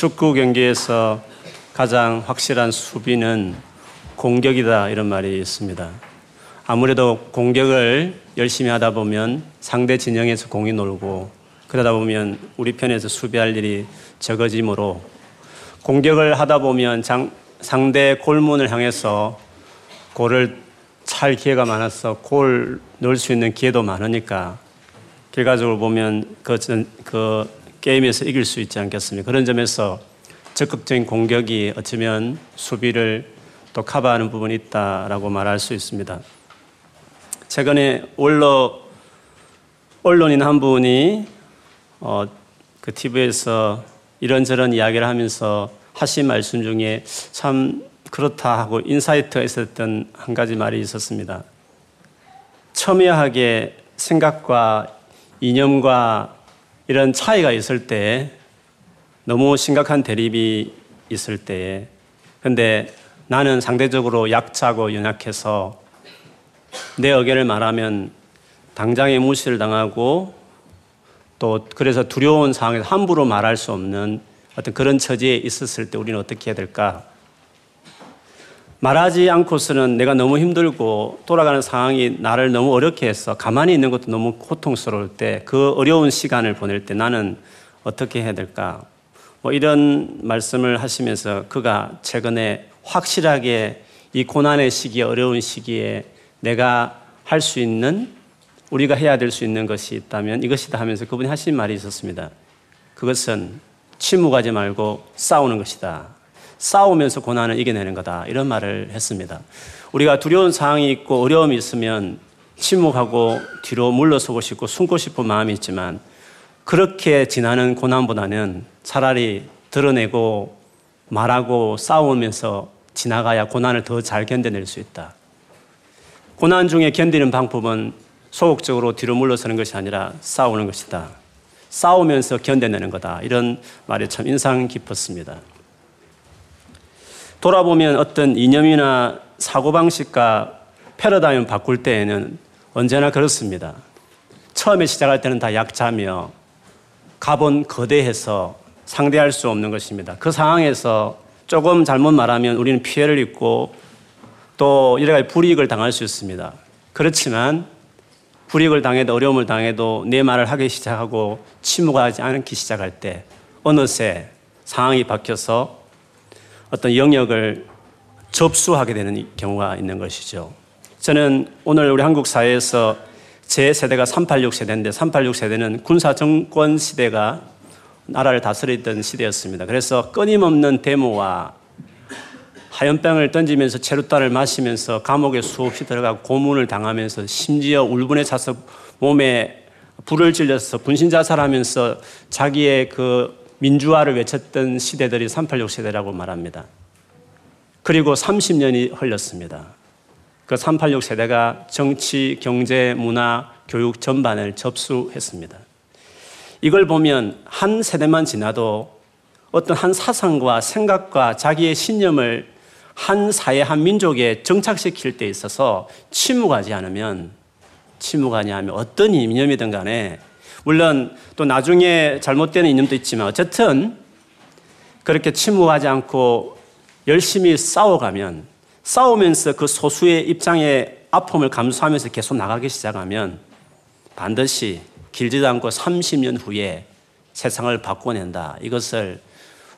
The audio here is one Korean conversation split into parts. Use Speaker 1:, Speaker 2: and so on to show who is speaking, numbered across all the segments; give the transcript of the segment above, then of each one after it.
Speaker 1: 축구 경기에서 가장 확실한 수비는 공격이다 이런 말이 있습니다. 아무래도 공격을 열심히 하다 보면 상대 진영에서 공이 놀고 그러다 보면 우리 편에서 수비할 일이 적어지므로 공격을 하다 보면 장, 상대 골문을 향해서 골을 찰 기회가 많아서 골 넣을 수 있는 기회도 많으니까 결과적으로 보면 그, 그 게임에서 이길 수 있지 않겠습니까? 그런 점에서 적극적인 공격이 어쩌면 수비를 또 커버하는 부분이 있다라고 말할 수 있습니다. 최근에 언론, 언론인 한 분이 어, 그 TV에서 이런저런 이야기를 하면서 하신 말씀 중에 참 그렇다 하고 insight가 있었던 한 가지 말이 있었습니다. 첨예하게 생각과 이념과 이런 차이가 있을 때 너무 심각한 대립이 있을 때에 근데 나는 상대적으로 약자고 연약해서 내 의견을 말하면 당장에 무시를 당하고 또 그래서 두려운 상황에서 함부로 말할 수 없는 어떤 그런 처지에 있었을 때 우리는 어떻게 해야 될까? 말하지 않고서는 내가 너무 힘들고 돌아가는 상황이 나를 너무 어렵게 해서 가만히 있는 것도 너무 고통스러울 때 그 어려운 시간을 보낼 때 나는 어떻게 해야 될까? 뭐 이런 말씀을 하시면서 그가 최근에 확실하게 이 고난의 시기에 어려운 시기에 내가 할 수 있는 우리가 해야 될 수 있는 것이 있다면 이것이다 하면서 그분이 하신 말이 있었습니다. 그것은 침묵하지 말고 싸우는 것이다. 싸우면서 고난을 이겨내는 거다. 이런 말을 했습니다. 우리가 두려운 상황이 있고 어려움이 있으면 침묵하고 뒤로 물러서고 싶고 숨고 싶은 마음이 있지만 그렇게 지나는 고난보다는 차라리 드러내고 말하고 싸우면서 지나가야 고난을 더 잘 견뎌낼 수 있다. 고난 중에 견디는 방법은 소극적으로 뒤로 물러서는 것이 아니라 싸우는 것이다. 싸우면서 견뎌내는 거다. 이런 말이 참 인상 깊었습니다. 돌아보면 어떤 이념이나 사고방식과 패러다임을 바꿀 때에는 언제나 그렇습니다. 처음에 시작할 때는 다 약자며 가본 거대해서 상대할 수 없는 것입니다. 그 상황에서 조금 잘못 말하면 우리는 피해를 입고 또 여러 가지 불이익을 당할 수 있습니다. 그렇지만 불이익을 당해도 어려움을 당해도 내 말을 하기 시작하고 침묵하지 않기 시작할 때 어느새 상황이 바뀌어서 어떤 영역을 접수하게 되는 경우가 있는 것이죠. 저는 오늘 우리 한국 사회에서 제 세대가 386 세대인데 386 세대는 군사 정권 시대가 나라를 다스리던 시대였습니다. 그래서 끊임없는 데모와 하얀병을 던지면서 체류탄을 마시면서 감옥에 수없이 들어가고 고문을 당하면서 심지어 울분에 차서 몸에 불을 질려서 분신 자살하면서 자기의 그 민주화를 외쳤던 시대들이 386 세대라고 말합니다. 그리고 30년이 흘렀습니다. 그 386 세대가 정치, 경제, 문화, 교육 전반을 접수했습니다. 이걸 보면 한 세대만 지나도 어떤 한 사상과 생각과 자기의 신념을 한 사회, 한 민족에 정착시킬 때 있어서 침묵하지 않으면, 침묵하냐 하면 어떤 이념이든 간에, 물론 또 나중에 잘못되는 이념도 있지만, 어쨌든 그렇게 침묵하지 않고 열심히 싸워가면, 싸우면서 그 소수의 입장의 아픔을 감수하면서 계속 나가기 시작하면, 반드시 길지도 않고 30년 후에 세상을 바꿔낸다. 이것을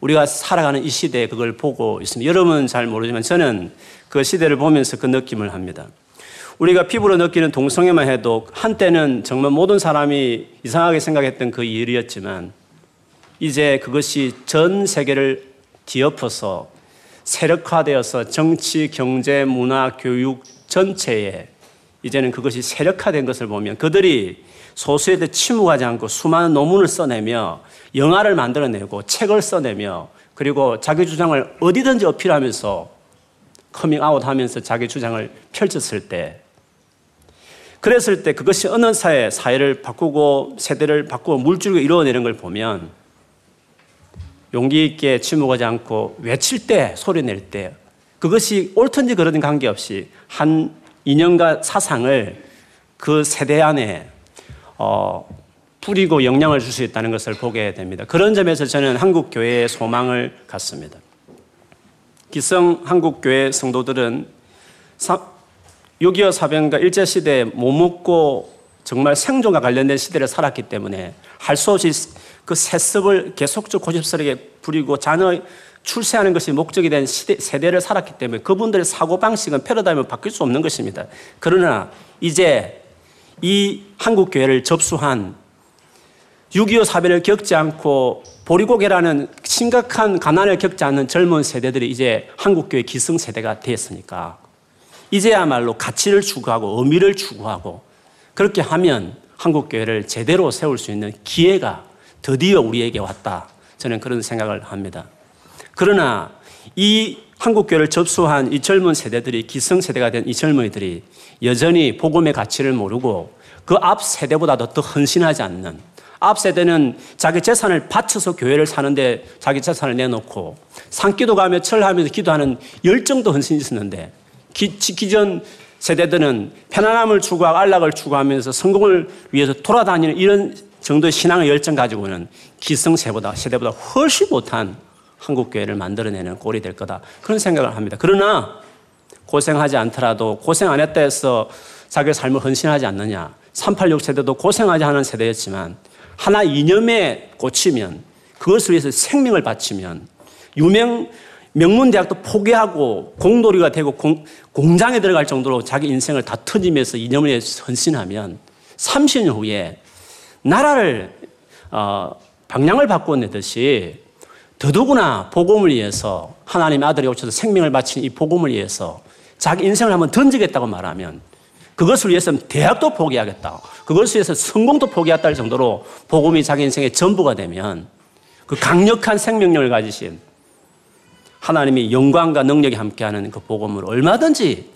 Speaker 1: 우리가 살아가는 이 시대에 그걸 보고 있습니다. 여러분은 잘 모르지만 저는 그 시대를 보면서 그 느낌을 합니다. 우리가 피부로 느끼는 동성애만 해도 한때는 정말 모든 사람이 이상하게 생각했던 그 일이었지만 이제 그것이 전 세계를 뒤엎어서 세력화되어서 정치, 경제, 문화, 교육 전체에 이제는 그것이 세력화된 것을 보면 그들이 소수에 대해 침묵하지 않고 수많은 논문을 써내며 영화를 만들어내고 책을 써내며 그리고 자기 주장을 어디든지 어필하면서 커밍아웃 하면서 자기 주장을 펼쳤을 때 그랬을 때 그것이 어느 사회, 사회를 바꾸고 세대를 바꾸고 물줄기 이루어내는 걸 보면 용기 있게 침묵하지 않고 외칠 때, 소리 낼 때, 그것이 옳든지 그러든 관계없이 한 이념과 사상을 그 세대 안에 어, 뿌리고 영향을 줄 수 있다는 것을 보게 됩니다. 그런 점에서 저는 한국 교회의 소망을 갖습니다. 기성 한국 교회 성도들은 6.25 사병과 일제시대에 못 먹고 정말 생존과 관련된 시대를 살았기 때문에 할 수 없이 그 세습을 계속적으로 고집스럽게 부리고 자녀 출세하는 것이 목적이 된 시대, 세대를 살았기 때문에 그분들의 사고방식은 패러다임을 바뀔 수 없는 것입니다. 그러나 이제 이 한국교회를 접수한 6.25 사변을 겪지 않고 보리고개라는 심각한 가난을 겪지 않는 젊은 세대들이 이제 한국교회 기성세대가 되었으니까 이제야말로 가치를 추구하고 의미를 추구하고 그렇게 하면 한국교회를 제대로 세울 수 있는 기회가 드디어 우리에게 왔다. 저는 그런 생각을 합니다. 그러나 이 한국교회를 접수한 이 젊은 세대들이 기성세대가 된 이 젊은이들이 여전히 복음의 가치를 모르고 그 앞 세대보다도 더 헌신하지 않는 앞 세대는 자기 재산을 바쳐서 교회를 사는데 자기 재산을 내놓고 산기도 가며 철하면서 기도하는 열정도 헌신이 있었는데 기, 기전 세대들은 편안함을 추구하고 안락을 추구하면서 성공을 위해서 돌아다니는 이런 정도의 신앙의 열정 가지고는 기성세보다 세대보다 훨씬 못한 한국 교회를 만들어내는 꼴이 될 거다. 그런 생각을 합니다. 그러나 고생하지 않더라도 고생 안 했다 해서 자기의 삶을 헌신하지 않느냐. 386 세대도 고생하지 않은 세대였지만 하나 이념에 꽂히면 그것을 위해서 생명을 바치면 유명 명문대학도 포기하고 공돌이가 되고 공, 공장에 들어갈 정도로 자기 인생을 다 터지면서 위해서 헌신하면 30년 후에 나라를 어, 방향을 바꿔내듯이 더더구나 복음을 위해서 하나님의 아들이 오셔서 생명을 바친 이 복음을 위해서 자기 인생을 한번 던지겠다고 말하면 그것을 위해서는 대학도 포기하겠다. 그것을 위해서 성공도 포기했다 할 정도로 복음이 자기 인생의 전부가 되면 그 강력한 생명력을 가지신 하나님의 영광과 능력이 함께하는 그 복음을 얼마든지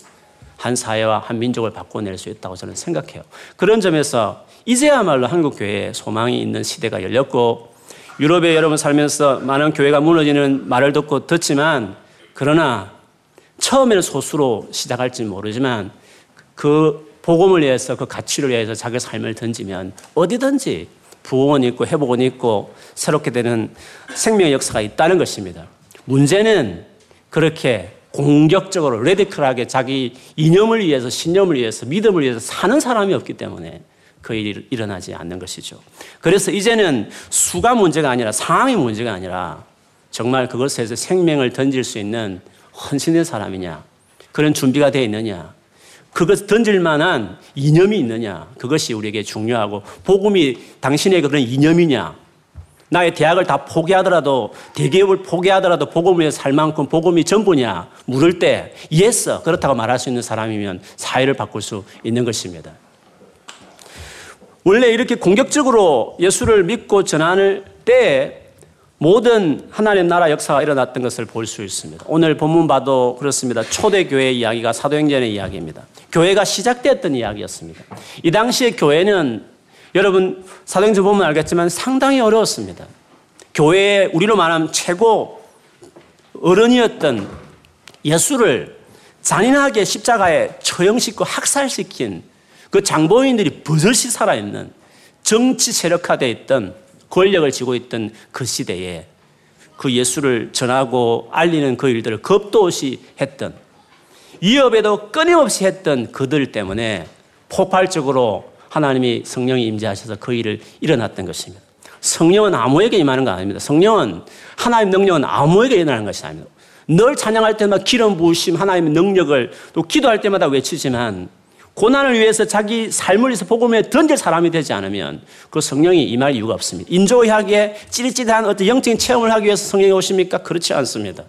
Speaker 1: 한 사회와 한 민족을 바꿔낼 수 있다고 저는 생각해요. 그런 점에서 이제야말로 한국 교회에 소망이 있는 시대가 열렸고 유럽에 여러분 살면서 많은 교회가 무너지는 말을 듣고 듣지만 그러나 처음에는 소수로 시작할지 모르지만 그 복음을 위해서 그 가치를 위해서 자기 삶을 던지면 어디든지 부흥은 있고 회복은 있고 새롭게 되는 생명의 역사가 있다는 것입니다. 문제는 그렇게 공격적으로 레디컬하게 자기 이념을 위해서 신념을 위해서 믿음을 위해서 사는 사람이 없기 때문에 그 일이 일어나지 않는 것이죠. 그래서 이제는 수가 문제가 아니라 상황이 문제가 아니라 정말 그것에 서 생명을 던질 수 있는 헌신의 사람이냐, 그런 준비가 되어 있느냐, 그것 던질 만한 이념이 있느냐, 그것이 우리에게 중요하고, 복음이 당신의 그런 이념이냐, 나의 대학을 다 포기하더라도, 대기업을 포기하더라도 복음을 위해 살 만큼 복음이 전부냐, 물을 때, yes, 그렇다고 말할 수 있는 사람이면 사회를 바꿀 수 있는 것입니다. 원래 이렇게 공격적으로 예수를 믿고 전하는 때에 모든 하나님 나라 역사가 일어났던 것을 볼 수 있습니다. 오늘 본문 봐도 그렇습니다. 초대교회 이야기가 사도행전의 이야기입니다. 교회가 시작됐던 이야기였습니다. 이 당시에 교회는 여러분 사도행전 보면 알겠지만 상당히 어려웠습니다. 교회의 우리로 말하면 최고 어른이었던 예수를 잔인하게 십자가에 처형시키고 학살시킨 그 장보인들이 버젓이 살아있는 정치 세력화되어 있던 권력을 쥐고 있던 그 시대에 그 예수를 전하고 알리는 그 일들을 겁도 없이 했던 위협에도 끊임없이 했던 그들 때문에 폭발적으로 하나님이 성령이 임재하셔서 그 일을 일어났던 것입니다. 성령은 아무에게 임하는 거 아닙니다. 성령은 하나님 능력은 아무에게 일어나는 것이 아닙니다. 늘 찬양할 때마다 기름 부으심 하나님의 능력을 또 기도할 때마다 외치지만 고난을 위해서 자기 삶을 위해서 복음에 던질 사람이 되지 않으면 그 성령이 임할 이유가 없습니다. 인조하게 찌릿찌릿한 어떤 영적인 체험을 하기 위해서 성령이 오십니까? 그렇지 않습니다.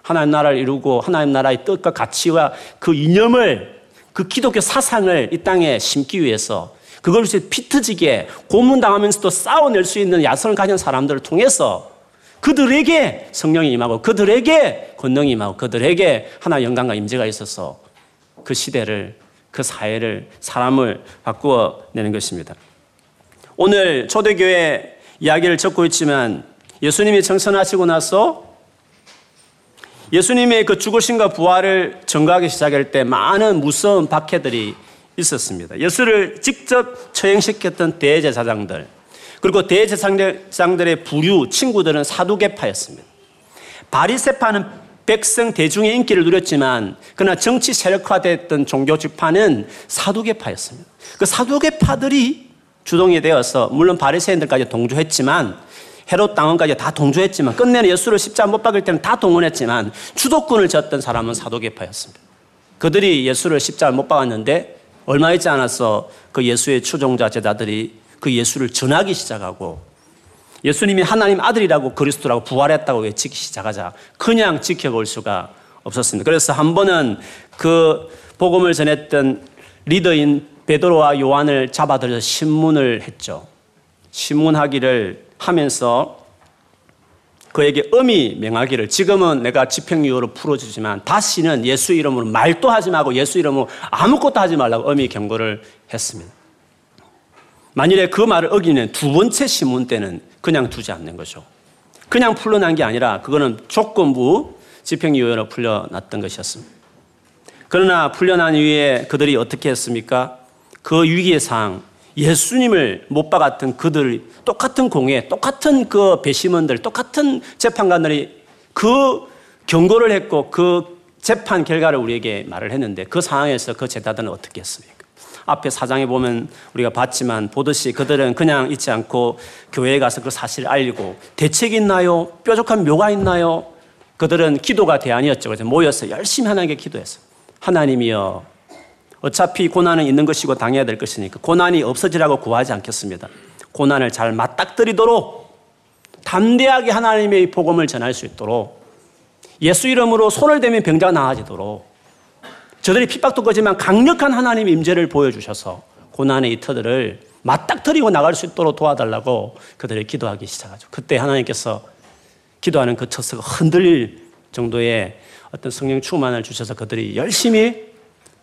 Speaker 1: 하나님 나라를 이루고 하나님 나라의 뜻과 가치와 그 이념을 그 기독교 사상을 이 땅에 심기 위해서 그걸 피터지게 고문당하면서도 싸워낼 수 있는 야성을 가진 사람들을 통해서 그들에게 성령이 임하고 그들에게 권능이 임하고 그들에게 하나 영광과 임재가 있어서 그 시대를 그 사회를 사람을 바꾸어 내는 것입니다. 오늘 초대교회 이야기를 적고 있지만 예수님이 정선하시고 나서 예수님의 그 죽으심과 부활을 전가하기 시작할 때 많은 무서운 박해들이 있었습니다. 예수를 직접 처형시켰던 대제사장들, 그리고 대제사장들의 부류 친구들은 사두개파였습니다. 바리세파는 백성 대중의 인기를 누렸지만 그러나 정치 세력화됐던 종교 지파는 사두개파였습니다. 그 사두개파들이 주동이 되어서 물론 바리새인들까지 동조했지만 헤롯 당원까지 다 동조했지만 끝내는 예수를 십자가 못 박을 때는 다 동원했지만 주도권을 졌던 사람은 사도계파였습니다. 그들이 예수를 십자가 못 박았는데 얼마 있지 않아서 그 예수의 추종자 제자들이 그 예수를 전하기 시작하고 예수님이 하나님 아들이라고 그리스도라고 부활했다고 외치기 시작하자 그냥 지켜볼 수가 없었습니다. 그래서 한 번은 그 복음을 전했던 리더인 베드로와 요한을 잡아들여서 신문을 했죠. 신문하기를 하면서 그에게 음이 명하기를 지금은 내가 집행유예로 풀어주지만 다시는 예수 이름으로 말도 하지 말고 예수 이름으로 아무것도 하지 말라고 음이 경고를 했습니다. 만일에 그 말을 어기는 두 번째 신문 때는 그냥 두지 않는 거죠. 그냥 풀려난 게 아니라 그거는 조건부 집행유예로 풀려났던 것이었습니다. 그러나 풀려난 이후에 그들이 어떻게 했습니까? 그 위기의 상 예수님을 못 박았던 그들 똑같은 공회, 똑같은 그 배심원들, 똑같은 재판관들이 그 경고를 했고 그 재판 결과를 우리에게 말을 했는데 그 상황에서 그 제자들은 어떻게 했습니까? 앞에 사장에 보면 우리가 봤지만 보듯이 그들은 그냥 있지 않고 교회에 가서 그 사실을 알리고 대책이 있나요? 뾰족한 묘가 있나요? 그들은 기도가 대안이었죠. 그래서 모여서 열심히 하나님께 기도했어. 하나님이여 어차피 고난은 있는 것이고 당해야 될 것이니까 고난이 없어지라고 구하지 않겠습니다. 고난을 잘 맞닥뜨리도록 담대하게 하나님의 복음을 전할 수 있도록 예수 이름으로 손을 대면 병자가 나아지도록 저들이 핍박도 거지만 강력한 하나님의 임재를 보여주셔서 고난의 이 터들을 맞닥뜨리고 나갈 수 있도록 도와달라고 그들을 기도하기 시작하죠. 그때 하나님께서 기도하는 그 처스가 흔들릴 정도의 어떤 성령 충만을 주셔서 그들이 열심히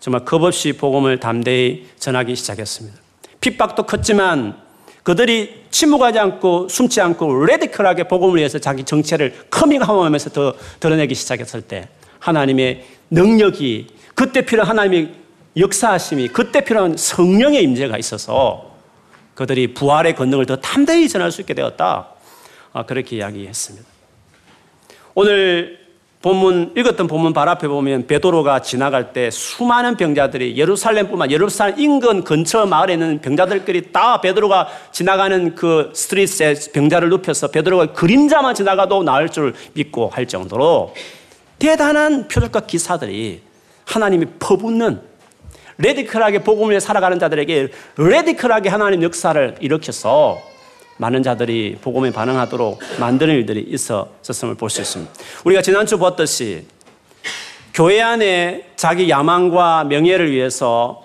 Speaker 1: 정말 겁없이 복음을 담대히 전하기 시작했습니다. 핍박도 컸지만 그들이 침묵하지 않고 숨지 않고 레디컬하게 복음을 위해서 자기 정체를 커밍하면서 더 드러내기 시작했을 때 하나님의 능력이 그때 필요한 하나님의 역사하심이 그때 필요한 성령의 임재가 있어서 그들이 부활의 권능을 더 담대히 전할 수 있게 되었다. 아, 그렇게 이야기했습니다. 오늘 본문 읽었던 본문 발 앞에 보면 베드로가 지나갈 때 수많은 병자들이 예루살렘뿐만 예루살렘 인근 근처 마을에 있는 병자들끼리 다 베드로가 지나가는 그 스트리트에 병자를 눕혀서 베드로가 그림자만 지나가도 나을 줄 믿고 할 정도로 대단한 표적과 기사들이 하나님이 퍼붓는 레디컬하게 복음을 살아가는 자들에게 레디컬하게 하나님 역사를 일으켜서 많은 자들이 복음에 반응하도록 만드는 일들이 있었음을 볼 수 있습니다. 우리가 지난주 봤듯이 교회 안에 자기 야망과 명예를 위해서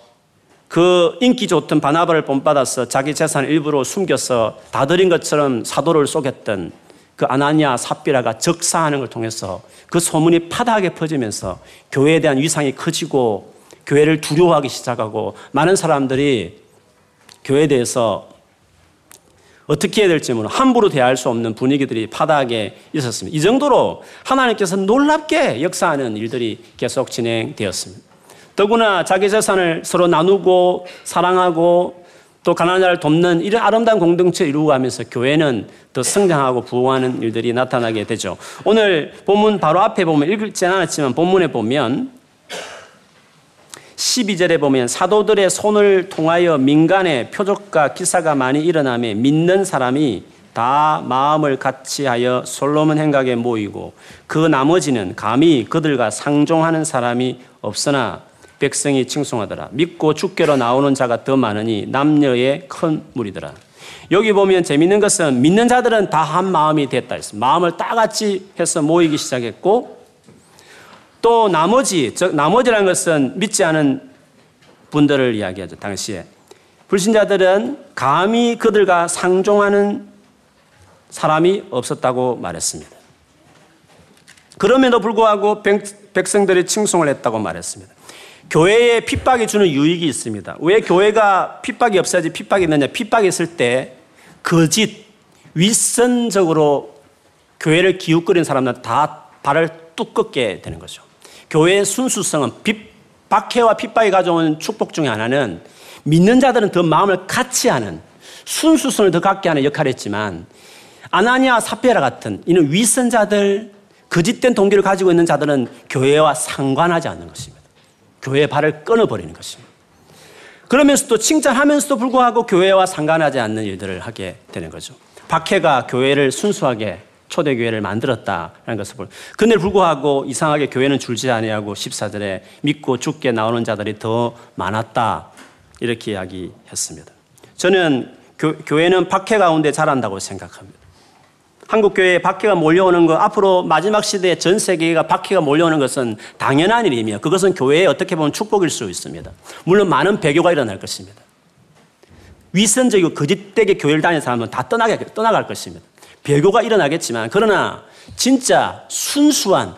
Speaker 1: 그 인기 좋던 바나바를 본받아서 자기 재산 일부로 숨겨서 다 드린 것처럼 사도를 쏘겠던 그 아나니아 삽비라가 적사하는 걸 통해서 그 소문이 파다하게 퍼지면서 교회에 대한 위상이 커지고 교회를 두려워하기 시작하고 많은 사람들이 교회에 대해서 어떻게 해야 될지 모르는 함부로 대할 수 없는 분위기들이 파다하게 있었습니다. 이 정도로 하나님께서 놀랍게 역사하는 일들이 계속 진행되었습니다. 더구나 자기 재산을 서로 나누고 사랑하고 또 가난한 자를 돕는 이런 아름다운 공동체를 이루고 가면서 교회는 더 성장하고 부흥하는 일들이 나타나게 되죠. 오늘 본문 바로 앞에 보면 읽지 않았지만 본문에 보면 12절에 보면 사도들의 손을 통하여 민간의 표적과 기사가 많이 일어나며 믿는 사람이 다 마음을 같이하여 솔로몬 행각에 모이고 그 나머지는 감히 그들과 상종하는 사람이 없으나 백성이 칭송하더라. 믿고 죽게로 나오는 자가 더 많으니 남녀의 큰 무리더라. 여기 보면 재밌는 것은 믿는 자들은 다 한 마음이 됐다 했어. 마음을 다 같이 해서 모이기 시작했고 또 나머지, 즉 나머지라는 것은 믿지 않은 분들을 이야기하죠. 당시에 불신자들은 감히 그들과 상종하는 사람이 없었다고 말했습니다. 그럼에도 불구하고 백성들이 칭송을 했다고 말했습니다. 교회에 핍박이 주는 유익이 있습니다. 왜 교회가 핍박이 없어야지 핍박이 있느냐? 핍박이 있을 때 거짓, 윗선적으로 교회를 기웃거리는 사람들은 다 발을 뚝 꺾게 되는 거죠. 교회의 순수성은 박해와 핍박이 가져온 축복 중에 하나는 믿는 자들은 더 마음을 같이 하는 순수성을 더 갖게 하는 역할을 했지만 아나니아 사페라 같은 이는 위선자들 거짓된 동기를 가지고 있는 자들은 교회와 상관하지 않는 것입니다. 교회의 발을 끊어버리는 것입니다. 그러면서도 칭찬하면서도 불구하고 교회와 상관하지 않는 일들을 하게 되는 거죠. 박해가 교회를 순수하게 초대교회를 만들었다라는 것을 볼. 근데 불구하고 이상하게 교회는 줄지 아니하고 14절에 믿고 죽게 나오는 자들이 더 많았다. 이렇게 이야기했습니다. 저는 교, 회는 박해 가운데 자란다고 생각합니다. 한국 교회에 박해가 몰려오는 것, 앞으로 마지막 시대에 전 세계가 박해가 몰려오는 것은 당연한 일이며 그것은 교회에 어떻게 보면 축복일 수 있습니다. 물론 많은 배교가 일어날 것입니다. 위선적이고 거짓되게 교회를 다니는 사람은 다 떠나게, 떠나갈 것입니다. 배교가 일어나겠지만, 그러나 진짜 순수한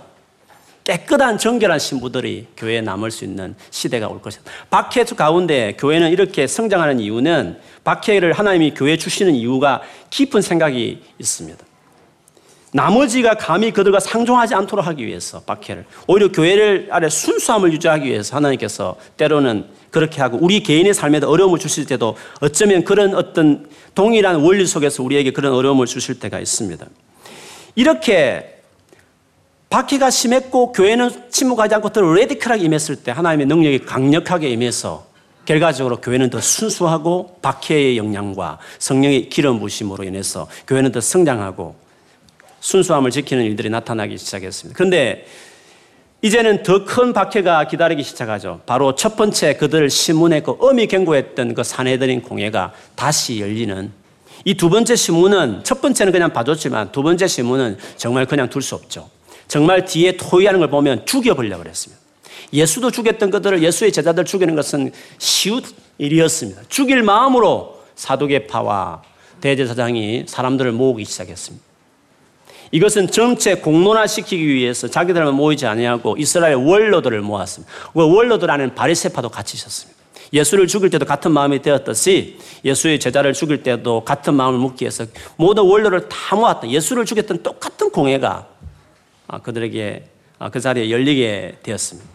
Speaker 1: 깨끗한 정결한 신부들이 교회에 남을 수 있는 시대가 올 것입니다. 박해 가운데 교회는 이렇게 성장하는 이유는 박해를 하나님이 교회에 주시는 이유가 깊은 생각이 있습니다. 나머지가 감히 그들과 상종하지 않도록 하기 위해서 박해를 오히려 교회를 아래 순수함을 유지하기 위해서 하나님께서 때로는 그렇게 하고 우리 개인의 삶에도 어려움을 주실 때도 어쩌면 그런 어떤 동일한 원리 속에서 우리에게 그런 어려움을 주실 때가 있습니다. 이렇게 박해가 심했고 교회는 침묵하지 않고 더 레디컬하게 임했을 때 하나님의 능력이 강력하게 임해서 결과적으로 교회는 더 순수하고 박해의 영향과 성령의 기름 부심으로 인해서 교회는 더 성장하고 순수함을 지키는 일들이 나타나기 시작했습니다. 그런데 이제는 더 큰 박해가 기다리기 시작하죠. 바로 첫 번째 그들 신문에 그 엄히 경고했던 그 사내들인 공회가 다시 열리는 이 두 번째 신문은 첫 번째는 그냥 봐줬지만 두 번째 신문은 정말 그냥 둘 수 없죠. 정말 뒤에 토의하는 걸 보면 죽여보려고 그랬습니다. 예수도 죽였던 것들을 예수의 제자들 죽이는 것은 쉬운 일이었습니다. 죽일 마음으로 사도계파와 대제사장이 사람들을 모으기 시작했습니다. 이것은 전체 공론화시키기 위해서 자기들만 모이지 아니하고 이스라엘 원로들을 모았습니다. 그 원로들 안에는 바리세파도 같이 있었습니다. 예수를 죽일 때도 같은 마음이 되었듯이 예수의 제자를 죽일 때도 같은 마음을 묻기 위해서 모든 원로를 다 모았던 예수를 죽였던 똑같은 공회가 아, 그들에게 아, 그 자리에 열리게 되었습니다.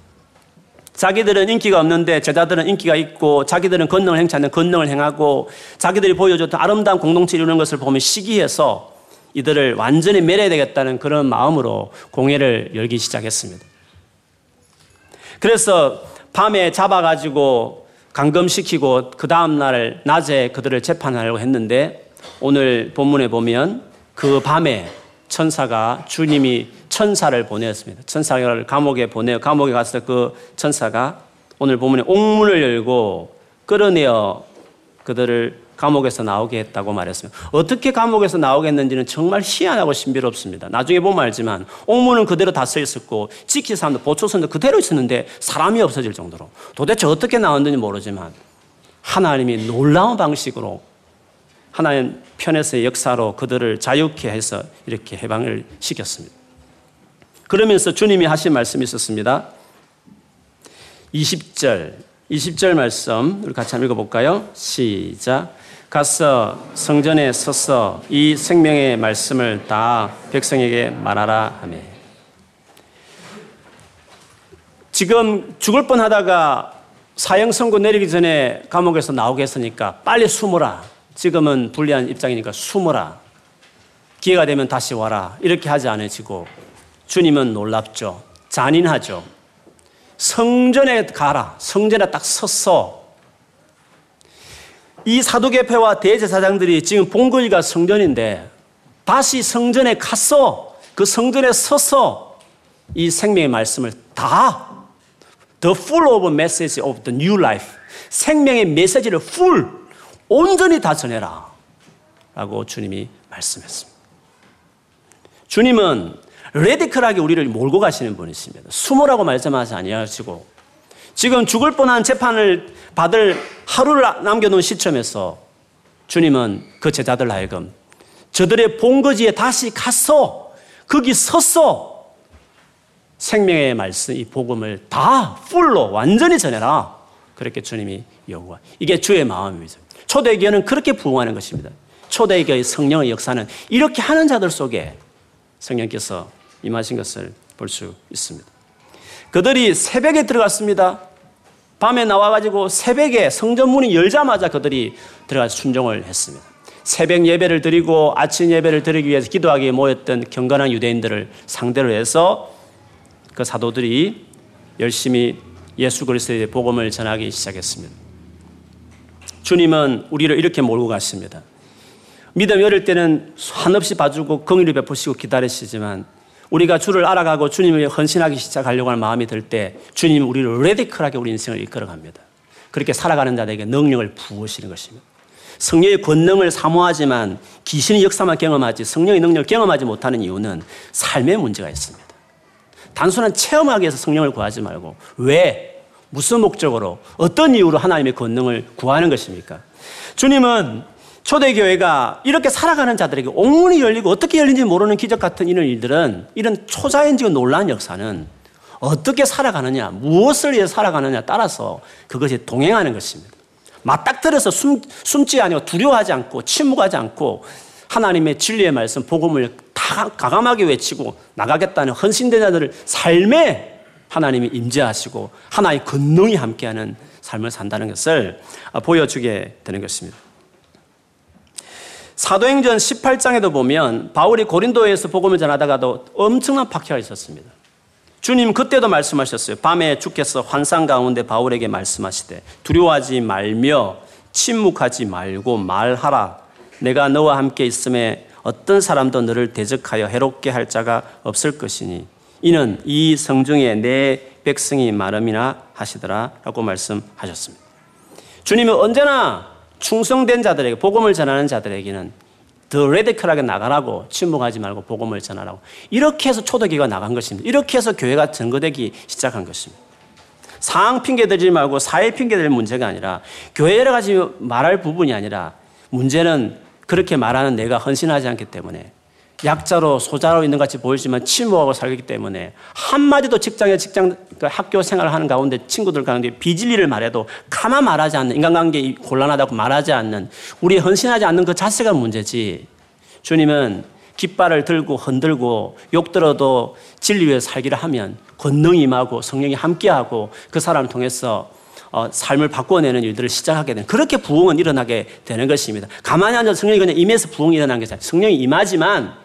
Speaker 1: 자기들은 인기가 없는데 제자들은 인기가 있고 자기들은 권능을 행치 않는 권능을 행하고 자기들이 보여줬던 아름다운 공동체 이루는 것을 보면 시기해서 이들을 완전히 매려야 되겠다는 그런 마음으로 공회를 열기 시작했습니다. 그래서 밤에 잡아가지고 감금시키고 그 다음날 낮에 그들을 재판하려고 했는데 오늘 본문에 보면 그 밤에 천사가 주님이 천사를 보내었습니다. 천사를 감옥에 보내어 감옥에 가서 그 천사가 오늘 본문에 옥문을 열고 끌어내어 그들을 감옥에서 나오게 했다고 말했습니다. 어떻게 감옥에서 나오게 했는지는 정말 희한하고 신비롭습니다. 나중에 보면 알지만 옥문은 그대로 다 써 있었고 지킬 사람도 보초선도 그대로 있었는데 사람이 없어질 정도로 도대체 어떻게 나왔는지 모르지만 하나님이 놀라운 방식으로 하나님 편에서의 역사로 그들을 자유케 해서 이렇게 해방을 시켰습니다. 그러면서 주님이 하신 말씀이 있었습니다. 20절, 20절 말씀 우리 같이 한번 읽어볼까요? 시작. 가서 성전에 서서 이 생명의 말씀을 다 백성에게 말하라 하며 지금 죽을 뻔하다가 사형 선고 내리기 전에 감옥에서 나오게 했으니까 빨리 숨어라. 지금은 불리한 입장이니까 숨어라. 기회가 되면 다시 와라. 이렇게 하지 않으시고 주님은 놀랍죠. 잔인하죠. 성전에 가라. 성전에 딱 섰어. 이 사도계패와 대제사장들이 지금 본거지가 성전인데 다시 성전에 갔어. 그 성전에 서서 이 생명의 말씀을 다 The full of message of the new life 생명의 메시지를 full 온전히 다 전해라 라고 주님이 말씀했습니다. 주님은 레디컬하게 우리를 몰고 가시는 분이십니다. 숨으라고 말씀하지 아니하시고 지금 죽을 뻔한 재판을 받을 하루를 남겨놓은 시점에서 주님은 그 제자들 하여금 저들의 본거지에 다시 갔어. 거기 섰어. 생명의 말씀, 이 복음을 다 풀로 완전히 전해라. 그렇게 주님이 요구하. 이게 주의 마음이죠. 초대교회는 그렇게 부흥하는 것입니다. 초대교회 성령의 역사는 이렇게 하는 자들 속에 성령께서 임하신 것을 볼 수 있습니다. 그들이 새벽에 들어갔습니다. 밤에 나와가지고 새벽에 성전 문이 열자마자 그들이 들어가서 순종을 했습니다. 새벽 예배를 드리고 아침 예배를 드리기 위해서 기도하기 모였던 경건한 유대인들을 상대로 해서 그 사도들이 열심히 예수 그리스도의 복음을 전하기 시작했습니다. 주님은 우리를 이렇게 몰고 가십니다. 믿음이 어릴 때는 한없이 봐주고 긍휼을 베푸시고 기다리시지만 우리가 주를 알아가고 주님을 헌신하기 시작하려고 하는 마음이 들 때 주님 우리를 레디컬하게 우리 인생을 이끌어 갑니다. 그렇게 살아가는 자들에게 능력을 부으시는 것입니다. 성령의 권능을 사모하지만 귀신의 역사만 경험하지 성령의 능력을 경험하지 못하는 이유는 삶의 문제가 있습니다. 단순한 체험하기 위해서 성령을 구하지 말고 왜 무슨 목적으로 어떤 이유로 하나님의 권능을 구하는 것입니까? 주님은 초대교회가 이렇게 살아가는 자들에게 옥문이 열리고 어떻게 열린지 모르는 기적 같은 이런 일들은 이런 초자연적인 놀라운 역사는 어떻게 살아가느냐, 무엇을 위해 살아가느냐 따라서 그것이 동행하는 것입니다. 맞닥뜨려서 숨, 숨지 아니고 두려워하지 않고 침묵하지 않고 하나님의 진리의 말씀, 복음을 다 가감하게 외치고 나가겠다는 헌신된 자들을 삶에 하나님이 임재하시고 하나의 권능이 함께하는 삶을 산다는 것을 보여주게 되는 것입니다. 사도행전 18장에도 보면 바울이 고린도에서 복음을 전하다가도 엄청난 박해가 있었습니다. 주님 그때도 말씀하셨어요. 밤에 주께서 환상 가운데 바울에게 말씀하시되 두려워하지 말며 침묵하지 말고 말하라. 내가 너와 함께 있음에 어떤 사람도 너를 대적하여 해롭게 할 자가 없을 것이니 이는 이 성중에 내 백성이 말음이나 하시더라 라고 말씀하셨습니다. 주님은 언제나 충성된 자들에게 복음을 전하는 자들에게는 더 레디컬하게 나가라고 침묵하지 말고 복음을 전하라고 이렇게 해서 초대교회가 나간 것입니다. 이렇게 해서 교회가 증거되기 시작한 것입니다. 상황 핑계 대지 말고 사회 핑계 댈 문제가 아니라 교회 여러 가지 말할 부분이 아니라 문제는 그렇게 말하는 내가 헌신하지 않기 때문에 약자로 소자로 있는 같이 보이지만 침묵하고 살기 때문에 한마디도 직장에 직장 그 학교 생활을 하는 가운데 친구들 가운데 비진리를 말해도 가만 말하지 않는 인간관계 곤란하다고 말하지 않는 우리 헌신하지 않는 그 자세가 문제지 주님은 깃발을 들고 흔들고 욕 들어도 진리 위에 살기를 하면 권능이 임하고 성령이 함께하고 그 사람을 통해서 어, 삶을 바꿔내는 일들을 시작하게 되는 그렇게 부흥은 일어나게 되는 것입니다. 가만히 앉아서 성령이 그냥 임해서 부흥이 일어나는 게 아니라 성령이 임하지만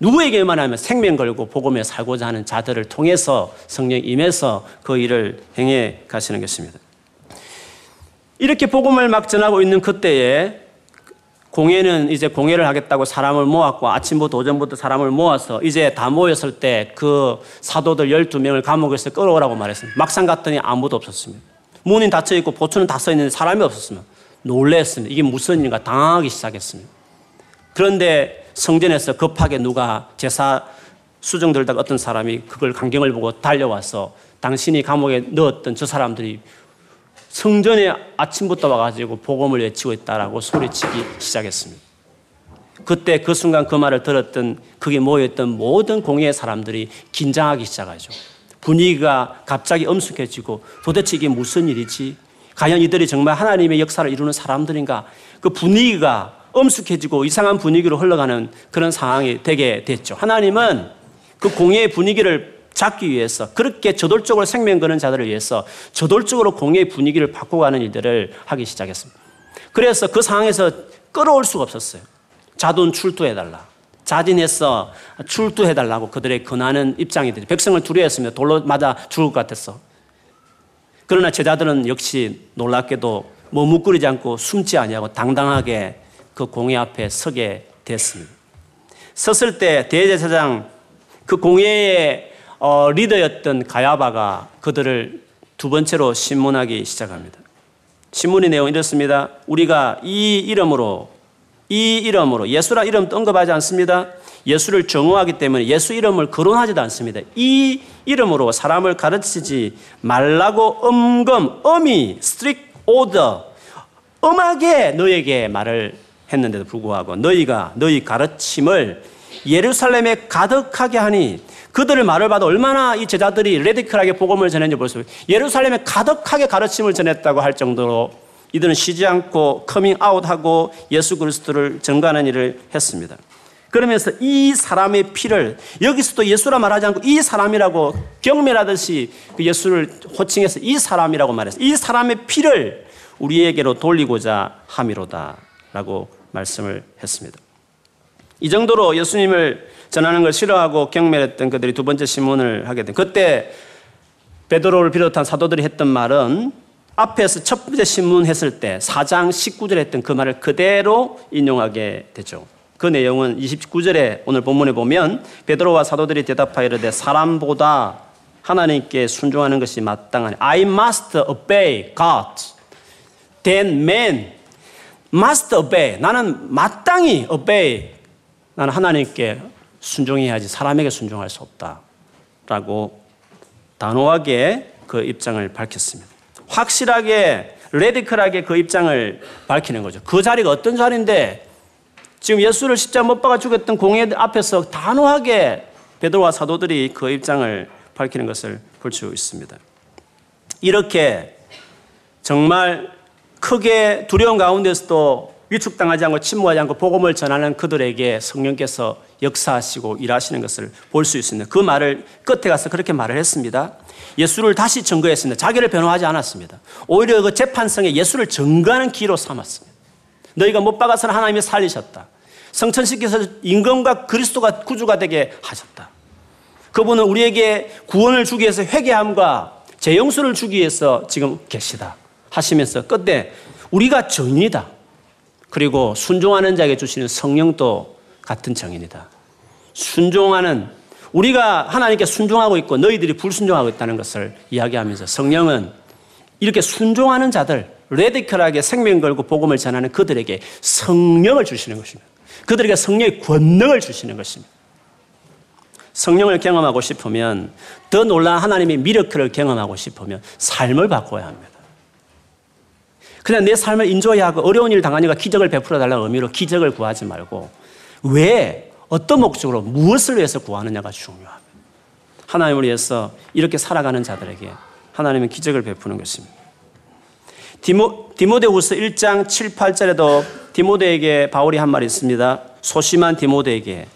Speaker 1: 누구에게만 하면 생명 걸고 복음에 살고자 하는 자들을 통해서 성령 임해서 그 일을 행해 가시는 것입니다. 이렇게 복음을 막 전하고 있는 그때에 공예는 이제 공예를 하겠다고 사람을 모았고 아침부터 오전부터 사람을 모아서 이제 다 모였을 때 그 사도들 12명을 감옥에서 끌어오라고 말했습니다. 막상 갔더니 아무도 없었습니다. 문이 닫혀 있고 보초는 다 써 있는데 사람이 없었습니다. 놀랬습니다. 이게 무슨 일인가 당하기 시작했습니다. 그런데 성전에서 급하게 누가 제사 수정 들다가 어떤 사람이 그걸 광경을 보고 달려와서 당신이 감옥에 넣었던 저 사람들이 성전에 아침부터 와가지고 복음을 외치고 있다라고 소리치기 시작했습니다. 그때 그 순간 그 말을 들었던 거기 모여있던 모든 공예의 사람들이 긴장하기 시작하죠. 분위기가 갑자기 엄숙해지고 도대체 이게 무슨 일이지? 과연 이들이 정말 하나님의 역사를 이루는 사람들인가? 그 분위기가 엄숙해지고 이상한 분위기로 흘러가는 그런 상황이 되게 됐죠. 하나님은 그 공예의 분위기를 잡기 위해서 그렇게 저돌적으로 생명 거는 자들을 위해서 저돌적으로 공예의 분위기를 바꿔가는 일들을 하기 시작했습니다. 그래서 그 상황에서 끌어올 수가 없었어요. 자돈 출두해달라. 자진해서 출두해달라고 그들의 권하는 입장이 되죠. 백성을 두려워했습니다. 돌로 맞아 죽을 것 같았어. 그러나 제자들은 역시 놀랍게도 머뭇거리지 않고 숨지 아니하고 당당하게 그 공회 앞에 서게 됐습니다. 섰을 때 대제사장 그 공회의 어, 리더였던 가야바가 그들을 두 번째로 신문하기 시작합니다. 신문의 내용이 이렇습니다. 우리가 이 이름으로 이 이름으로 예수라 이름 언급하지 않습니다. 예수를 증오하기 때문에 예수 이름을 거론하지도 않습니다. 이 이름으로 사람을 가르치지 말라고 엄검, 엄히, strict order, 엄하게 너에게 말을 했는데도 불구하고 너희가 너희 가르침을 예루살렘에 가득하게 하니 그들의 말을 봐도 얼마나 이 제자들이 radical하게 복음을 전했는지 볼 수 있어요. 예루살렘에 가득하게 가르침을 전했다고 할 정도로 이들은 쉬지 않고 커밍 아웃하고 예수 그리스도를 증거하는 일을 했습니다. 그러면서 이 사람의 피를 여기서도 예수라 말하지 않고 이 사람이라고 경멸하듯이 그 예수를 호칭해서 이 사람이라고 말했어요. 이 사람의 피를 우리에게로 돌리고자 함이로다라고 말씀을 했습니다. 이 정도로 예수님을 전하는 걸 싫어하고 경멸했던 그들이 두 번째 신문을 하게 된 그때 베드로를 비롯한 사도들이 했던 말은 앞에서 첫 번째 신문했을 때 4장 19절에 했던 그 말을 그대로 인용하게 되죠. 그 내용은 29절에 오늘 본문에 보면 베드로와 사도들이 대답하여 이르되 사람보다 하나님께 순종하는 것이 마땅하니 I must obey God than man must obey 나는 마땅히 obey 나는 하나님께 순종해야지 사람에게 순종할 수 없다 라고 단호하게 그 입장을 밝혔습니다. 확실하게 레디컬하게 그 입장을 밝히는 거죠. 그 자리가 어떤 자리인데 지금 예수를 십자 못 박아 죽였던 공회 앞에서 단호하게 베드로와 사도들이 그 입장을 밝히는 것을 볼 수 있습니다. 이렇게 정말 크게 두려운 가운데서도 위축당하지 않고 침묵하지 않고 복음을 전하는 그들에게 성령께서 역사하시고 일하시는 것을 볼 수 있습니다. 그 말을 끝에 가서 그렇게 말을 했습니다. 예수를 다시 증거했습니다. 자기를 변호하지 않았습니다. 오히려 그 재판성에 예수를 증거하는 기로 삼았습니다. 너희가 못 박아서는 하나님이 살리셨다. 성천시켜서 임금과 그리스도가 구주가 되게 하셨다. 그분은 우리에게 구원을 주기 위해서 회개함과 재용서를 주기 위해서 지금 계시다. 하시면서 끝내 우리가 정인이다. 그리고 순종하는 자에게 주시는 성령도 같은 정인이다. 순종하는 우리가 하나님께 순종하고 있고 너희들이 불순종하고 있다는 것을 이야기하면서 성령은 이렇게 순종하는 자들, 레디컬하게 생명 걸고 복음을 전하는 그들에게 성령을 주시는 것입니다. 그들에게 성령의 권능을 주시는 것입니다. 성령을 경험하고 싶으면 더 놀라운 하나님의 미러크를 경험하고 싶으면 삶을 바꿔야 합니다. 그냥 내 삶을 인조해야 하고 어려운 일 당하니까 기적을 베풀어 달라는 의미로 기적을 구하지 말고 왜 어떤 목적으로 무엇을 위해서 구하느냐가 중요합니다. 하나님을 위해서 이렇게 살아가는 자들에게 하나님은 기적을 베푸는 것입니다. 디모, 디모데후서 1장 7, 8절에도 디모데에게 바울이 한 말이 있습니다. 소심한 디모데에게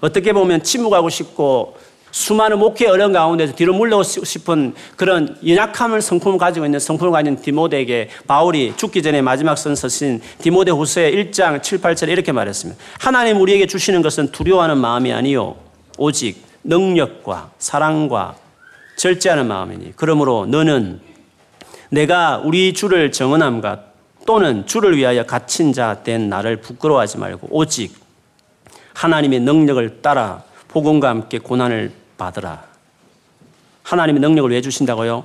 Speaker 1: 어떻게 보면 침묵하고 싶고 수많은 목회 어려운 가운데서 뒤로 물러오고 싶은 그런 연약함을 성품을 가지고 있는 성품을 가진 디모데에게 바울이 죽기 전에 마지막 선서신 디모데 후서의 1장 7, 8절에 이렇게 말했습니다. 하나님 우리에게 주시는 것은 두려워하는 마음이 아니요 오직 능력과 사랑과 절제하는 마음이니 그러므로 너는 내가 우리 주를 정언함과 또는 주를 위하여 갇힌 자 된 나를 부끄러워하지 말고 오직 하나님의 능력을 따라 복음과 함께 고난을 받으라. 하나님의 능력을 왜 주신다고요?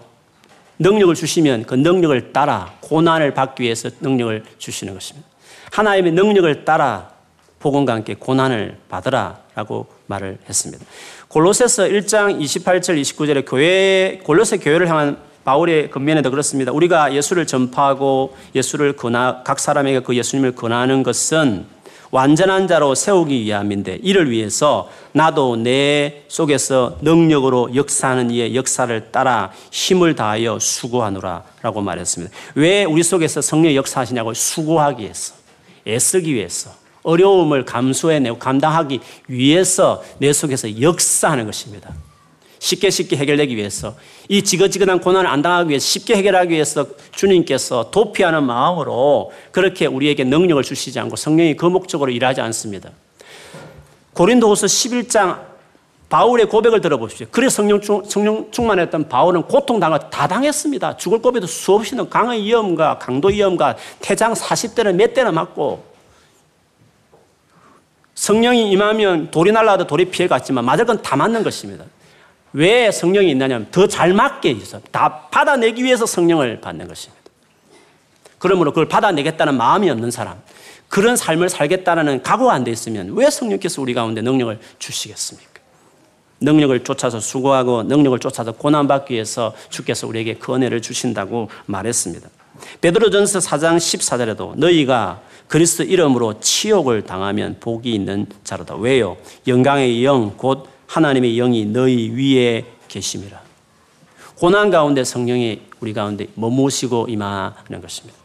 Speaker 1: 능력을 주시면 그 능력을 따라 고난을 받기 위해서 능력을 주시는 것입니다. 하나님의 능력을 따라 복음과 함께 고난을 받으라라고 말을 했습니다. 골로새서 1장 28절 29절에 교회 골로새 교회를 향한 바울의 근면에도 그렇습니다. 우리가 예수를 전파하고 예수를 권하 각 사람에게 그 예수님을 권하는 것은 완전한 자로 세우기 위함인데 이를 위해서 나도 내 속에서 능력으로 역사하는 이의 역사를 따라 힘을 다하여 수고하노라라고 말했습니다. 왜 우리 속에서 성령 역사하시냐고 수고하기 위해서 애쓰기 위해서 어려움을 감수해내고 감당하기 위해서 내 속에서 역사하는 것입니다. 쉽게 쉽게 해결되기 위해서 이 지긋지긋한 고난을 안 당하기 위해서 쉽게 해결하기 위해서 주님께서 도피하는 마음으로 그렇게 우리에게 능력을 주시지 않고 성령이 그 목적으로 일하지 않습니다. 고린도후서 11장 바울의 고백을 들어보십시오. 그래 성령, 성령 충만했던 바울은 고통당을 다 당했습니다. 죽을 고비도 수없이 는 강의 위험과 강도 위험과 태장 40대를 몇 대나 맞고 성령이 임하면 돌이 날라도 돌이 피해갔지만 맞을 건 다 맞는 것입니다. 왜 성령이 있느냐면 더 잘 맞게 있어. 다 받아내기 위해서 성령을 받는 것입니다. 그러므로 그걸 받아내겠다는 마음이 없는 사람, 그런 삶을 살겠다는 각오가 안 돼 있으면 왜 성령께서 우리 가운데 능력을 주시겠습니까? 능력을 쫓아서 수고하고 능력을 쫓아서 고난받기 위해서 주께서 우리에게 그 은혜를 주신다고 말했습니다. 베드로전서 4장 14절에도 너희가 그리스도 이름으로 치욕을 당하면 복이 있는 자로다. 왜요? 영광의 영, 곧 하나님의 영이 너희 위에 계심이라. 고난 가운데 성령이 우리 가운데 머무시고 임하는 것입니다.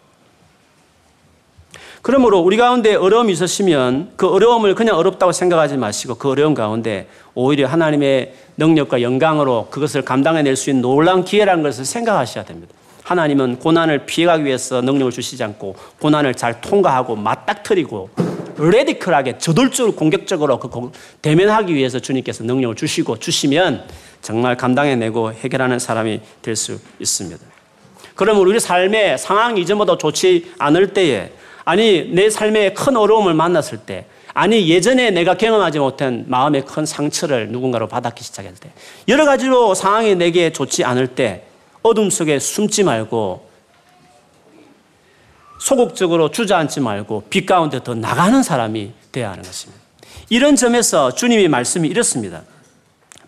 Speaker 1: 그러므로 우리 가운데 어려움이 있으시면 그 어려움을 그냥 어렵다고 생각하지 마시고 그 어려움 가운데 오히려 하나님의 능력과 영광으로 그것을 감당해낼 수 있는 놀라운 기회라는 것을 생각하셔야 됩니다. 하나님은 고난을 피해가기 위해서 능력을 주시지 않고 고난을 잘 통과하고 맞닥뜨리고 레디컬하게 저돌적으로 공격적으로 그 대면하기 위해서 주님께서 능력을 주시고 주시면 정말 감당해내고 해결하는 사람이 될 수 있습니다. 그러면 우리 삶의 상황이 이전보다 좋지 않을 때에 아니 내 삶에 큰 어려움을 만났을 때 아니 예전에 내가 경험하지 못한 마음의 큰 상처를 누군가로 받았기 시작할 때 여러 가지로 상황이 내게 좋지 않을 때 어둠 속에 숨지 말고 소극적으로 주저앉지 말고 빛 가운데 더 나가는 사람이 되어야 하는 것입니다. 이런 점에서 주님의 말씀이 이렇습니다.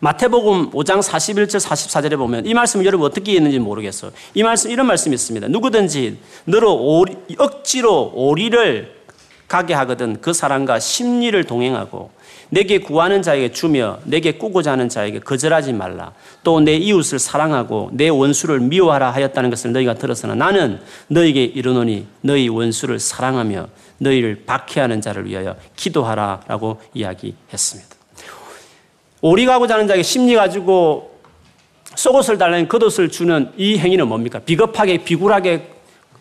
Speaker 1: 마태복음 5장 41절 44절에 보면 이 말씀을 여러분 어떻게 읽는지 모르겠어요. 이 말씀 이런 말씀이 있습니다. 누구든지 너로 오리, 억지로 오리를 가게 하거든 그 사람과 심리를 동행하고 내게 구하는 자에게 주며 내게 꾸고자 하는 자에게 거절하지 말라. 또 내 이웃을 사랑하고 내 원수를 미워하라 하였다는 것을 너희가 들었으나 나는 너에게 이르노니 너희 원수를 사랑하며 너희를 박해하는 자를 위하여 기도하라라고 이야기했습니다. 오리 가고자 하는 자에게 심리 가지고 속옷을 달라는 겉옷을 주는 이 행위는 뭡니까? 비겁하게 비굴하게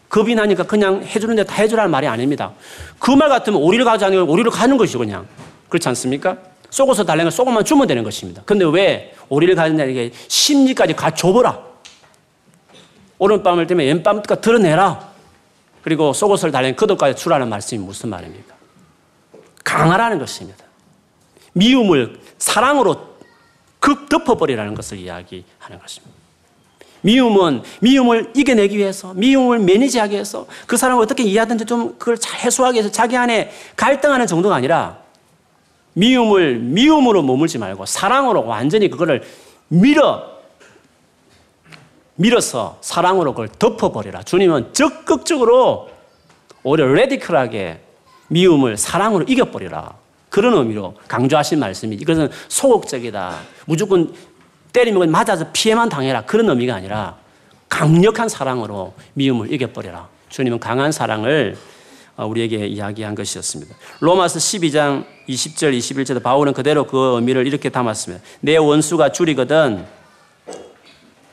Speaker 1: 겁이 나니까 그냥 해주는데 다 해주라는 말이 아닙니다. 그 말 같으면 오리를 가지 않으면 오리를 가는 것이죠, 그냥. 그렇지 않습니까? 쏘고서 달래면 쏘고만 주면 되는 것입니다. 근데 왜 오리를 가진 자에게 심리까지 가 줘보라. 오른밤을 때문에 왼밤까 드러내라. 그리고 속옷을 달린 그도까지 주라는 말씀이 무슨 말입니까? 강하라는 것입니다. 미움을 사랑으로 극 덮어버리라는 것을 이야기하는 것입니다. 미움은 미움을 이겨내기 위해서, 미움을 매니지하기 위해서 그 사람을 어떻게 이해하든지 좀 그걸 잘 해소하기 위해서 자기 안에 갈등하는 정도가 아니라 미움을 미움으로 머물지 말고 사랑으로 완전히 그거를 밀어 밀어서 사랑으로 그걸 덮어버리라. 주님은 적극적으로 오히려 레디컬하게 미움을 사랑으로 이겨버리라. 그런 의미로 강조하신 말씀이 이것은 소극적이다. 무조건 때리면 맞아서 피해만 당해라. 그런 의미가 아니라 강력한 사랑으로 미움을 이겨버려라. 주님은 강한 사랑을 어, 우리에게 이야기한 것이었습니다. 로마서 12장 20절 21절에 바울은 그대로 그 의미를 이렇게 담았습니다. 내 원수가 줄이거든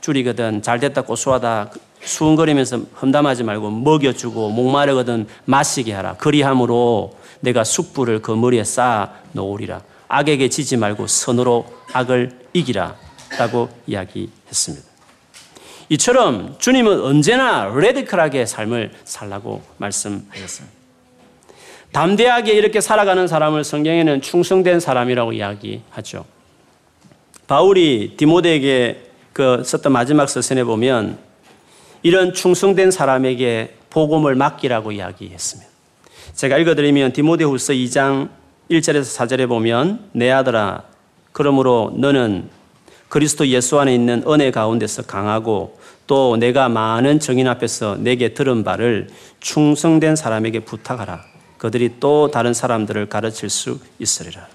Speaker 1: 줄이거든 잘됐다 고소하다 수은거리면서 험담하지 말고 먹여주고 목마르거든 마시게 하라. 그리함으로 내가 숯불을 그 머리에 쌓아 놓으리라. 악에게 지지 말고 선으로 악을 이기라. 라고 이야기했습니다. 이처럼 주님은 언제나 레디컬하게 삶을 살라고 말씀하셨습니다. 담대하게 이렇게 살아가는 사람을 성경에는 충성된 사람이라고 이야기하죠. 바울이 디모데에게 그 썼던 마지막 서신에 보면 이런 충성된 사람에게 복음을 맡기라고 이야기했습니다. 제가 읽어드리면 디모데후서 2장 1절에서 4절에 보면 내 아들아 그러므로 너는 그리스도 예수 안에 있는 은혜 가운데서 강하고 또 내가 많은 정인 앞에서 내게 들은 바를 충성된 사람에게 부탁하라. 그들이 또 다른 사람들을 가르칠 수 있으리라.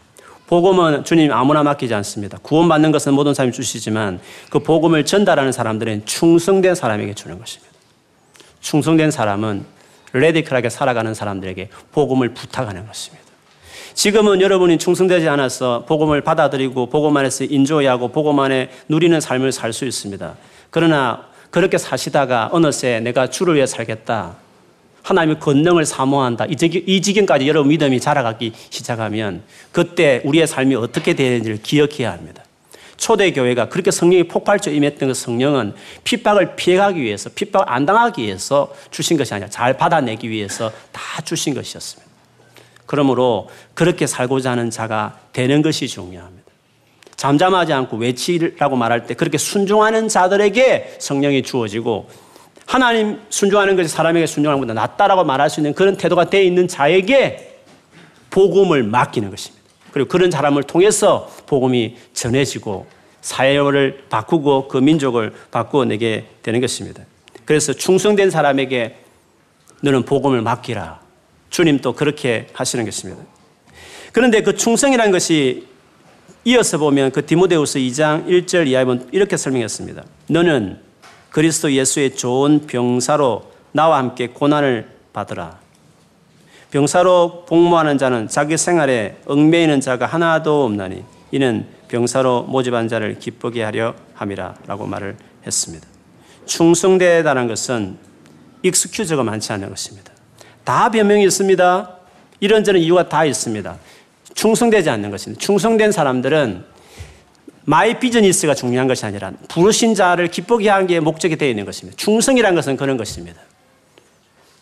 Speaker 1: 복음은 주님 아무나 맡기지 않습니다. 구원받는 것은 모든 사람이 주시지만 그 복음을 전달하는 사람들은 충성된 사람에게 주는 것입니다. 충성된 사람은 레디컬하게 살아가는 사람들에게 복음을 부탁하는 것입니다. 지금은 여러분이 충성되지 않아서 복음을 받아들이고 복음 안에서 인조하고 복음 안에 누리는 삶을 살 수 있습니다. 그러나 그렇게 사시다가 어느새 내가 주를 위해 살겠다. 하나님의 권능을 사모한다. 이 지경까지 여러분 믿음이 자라가기 시작하면 그때 우리의 삶이 어떻게 되는지를 기억해야 합니다. 초대교회가 그렇게 성령이 폭발적 임했던 그 성령은 핍박을 피해가기 위해서, 핍박을 안 당하기 위해서 주신 것이 아니라 잘 받아내기 위해서 다 주신 것이었습니다. 그러므로 그렇게 살고자 하는 자가 되는 것이 중요합니다. 잠잠하지 않고 외치라고 말할 때 그렇게 순종하는 자들에게 성령이 주어지고 하나님 순종하는 것이 사람에게 순종하는 것보다 낫다라고 말할 수 있는 그런 태도가 되어 있는 자에게 복음을 맡기는 것입니다. 그리고 그런 사람을 통해서 복음이 전해지고 사회를 바꾸고 그 민족을 바꾸어 내게 되는 것입니다. 그래서 충성된 사람에게 너는 복음을 맡기라. 주님 또 그렇게 하시는 것입니다. 그런데 그 충성이라는 것이 이어서 보면 그 디모데후서 2장 1절 이하에 이렇게 설명했습니다. 너는 그리스도 예수의 좋은 병사로 나와 함께 고난을 받으라. 병사로 복무하는 자는 자기 생활에 얽매이는 자가 하나도 없나니 이는 병사로 모집한 자를 기쁘게 하려 함이라라고 말을 했습니다. 충성되다는 것은 익스큐즈가 많지 않은 것입니다. 다 변명이 있습니다. 이런저런 이유가 다 있습니다. 충성되지 않는 것입니다. 충성된 사람들은 my business가 중요한 것이 아니라 부르신 자를 기쁘게 하는 게 목적이 되어 있는 것입니다. 충성이라는 것은 그런 것입니다.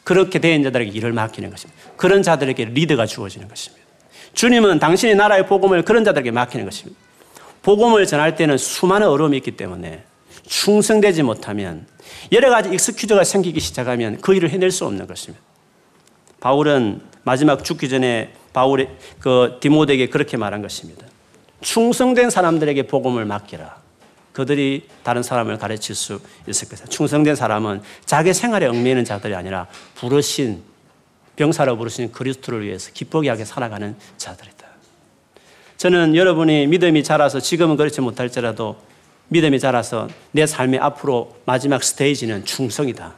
Speaker 1: 그렇게 된 자들에게 일을 맡기는 것입니다. 그런 자들에게 리더가 주어지는 것입니다. 주님은 당신의 나라의 복음을 그런 자들에게 맡기는 것입니다. 복음을 전할 때는 수많은 어려움이 있기 때문에 충성되지 못하면 여러 가지 익스큐즈가 생기기 시작하면 그 일을 해낼 수 없는 것입니다. 바울은 마지막 죽기 전에 바울이 그 디모데에게 그렇게 말한 것입니다. 충성된 사람들에게 복음을 맡기라. 그들이 다른 사람을 가르칠 수 있을 것이다. 충성된 사람은 자기 생활에 얽매이는 자들이 아니라 부르신 병사로 부르신 그리스도를 위해서 기쁘게 하게 살아가는 자들이다. 저는 여러분이 믿음이 자라서 지금은 그렇지 못할지라도 믿음이 자라서 내 삶의 앞으로 마지막 스테이지는 충성이다.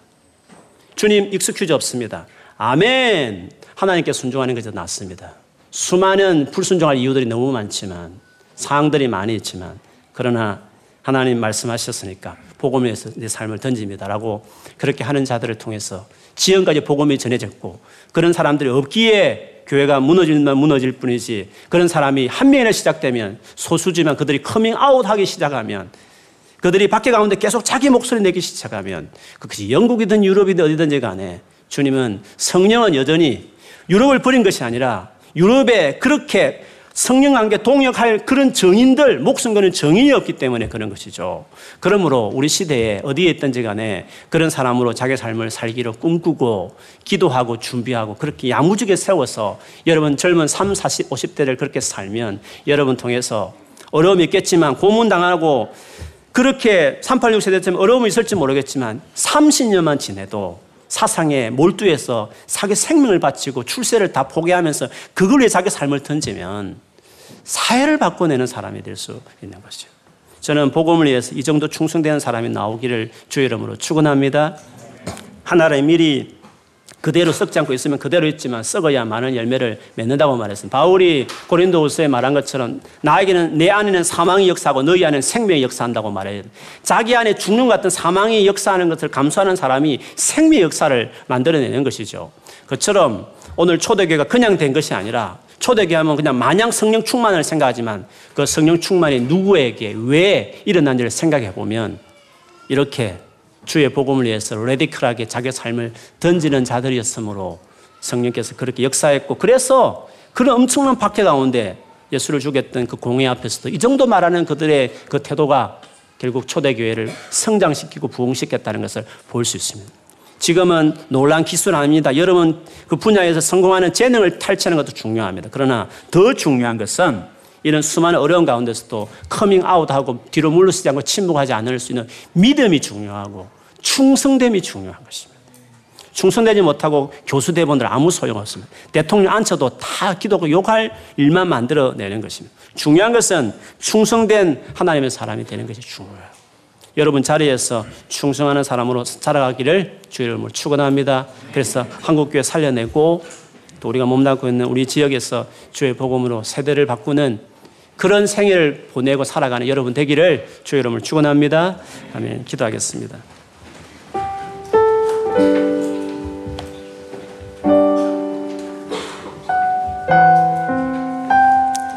Speaker 1: 주님 excuse 없습니다. 아멘. 하나님께 순종하는 것이 낫습니다. 수많은 불순종할 이유들이 너무 많지만 사항들이 많이 있지만 그러나 하나님 말씀하셨으니까 복음을 위해서 내 삶을 던집니다라고 그렇게 하는 자들을 통해서 지금까지 복음이 전해졌고 그런 사람들이 없기에 교회가 무너질만 무너질 뿐이지 그런 사람이 한 명이나 시작되면 소수지만 그들이 커밍 아웃 하기 시작하면 그들이 밖에 가운데 계속 자기 목소리 내기 시작하면 그것이 영국이든 유럽이든 어디든지 간에 주님은 성령은 여전히 유럽을 버린 것이 아니라 유럽에 그렇게 성령 관계 동역할 그런 정인들 목숨 거는 정인이 없기 때문에 그런 것이죠. 그러므로 우리 시대에 어디에 있든지 간에 그런 사람으로 자기 삶을 살기로 꿈꾸고 기도하고 준비하고 그렇게 야무지게 세워서 여러분 젊은 3, 40, 50대를 그렇게 살면 여러분 통해서 어려움이 있겠지만 고문당하고 그렇게 386 세대쯤 어려움이 있을지 모르겠지만 30년만 지내도 사상에 몰두해서 자기 생명을 바치고 출세를 다 포기하면서 그걸 위해 자기 삶을 던지면 사회를 바꿔내는 사람이 될 수 있는 것이죠. 저는 복음을 위해서 이 정도 충성되는 사람이 나오기를 주의 이름으로 축원합니다. 하나의 미리 그대로 썩지 않고 있으면 그대로 있지만 썩어야 많은 열매를 맺는다고 말했습니다. 바울이 고린도후서에 말한 것처럼 나에게는 내 안에는 사망의 역사하고 너희 안에는 생명의 역사한다고 말해요. 자기 안에 죽는 같은 사망의 역사하는 것을 감수하는 사람이 생명의 역사를 만들어내는 것이죠. 그처럼 오늘 초대교회가 그냥 된 것이 아니라 초대교회 하면 그냥 마냥 성령 충만을 생각하지만 그 성령 충만이 누구에게 왜 일어난지를 생각해 보면 이렇게 주의 복음을 위해서 레디컬하게 자기 삶을 던지는 자들이었으므로 성령께서 그렇게 역사했고 그래서 그런 엄청난 박해 가운데 예수를 죽였던 그 공회 앞에서도 이 정도 말하는 그들의 그 태도가 결국 초대교회를 성장시키고 부흥시켰다는 것을 볼 수 있습니다. 지금은 놀란 기술 아닙니다. 여러분 그 분야에서 성공하는 재능을 탈취하는 것도 중요합니다. 그러나 더 중요한 것은 이런 수많은 어려운 가운데서도 커밍 아웃하고 뒤로 물러서지 않고 침묵하지 않을 수 있는 믿음이 중요하고 충성됨이 중요한 것입니다. 충성되지 못하고 교수 돼 본들 아무 소용없습니다. 대통령 앉혀도 다 기독교 욕할 일만 만들어내는 것입니다. 중요한 것은 충성된 하나님의 사람이 되는 것이 중요해요. 여러분 자리에서 충성하는 사람으로 살아가기를 주의 이름으로 축원합니다. 그래서 한국교회 살려내고 또 우리가 몸담고 있는 우리 지역에서 주의 복음으로 세대를 바꾸는 그런 생애를 보내고 살아가는 여러분 되기를 주의 이름으로 축원합니다. 아멘. 기도하겠습니다.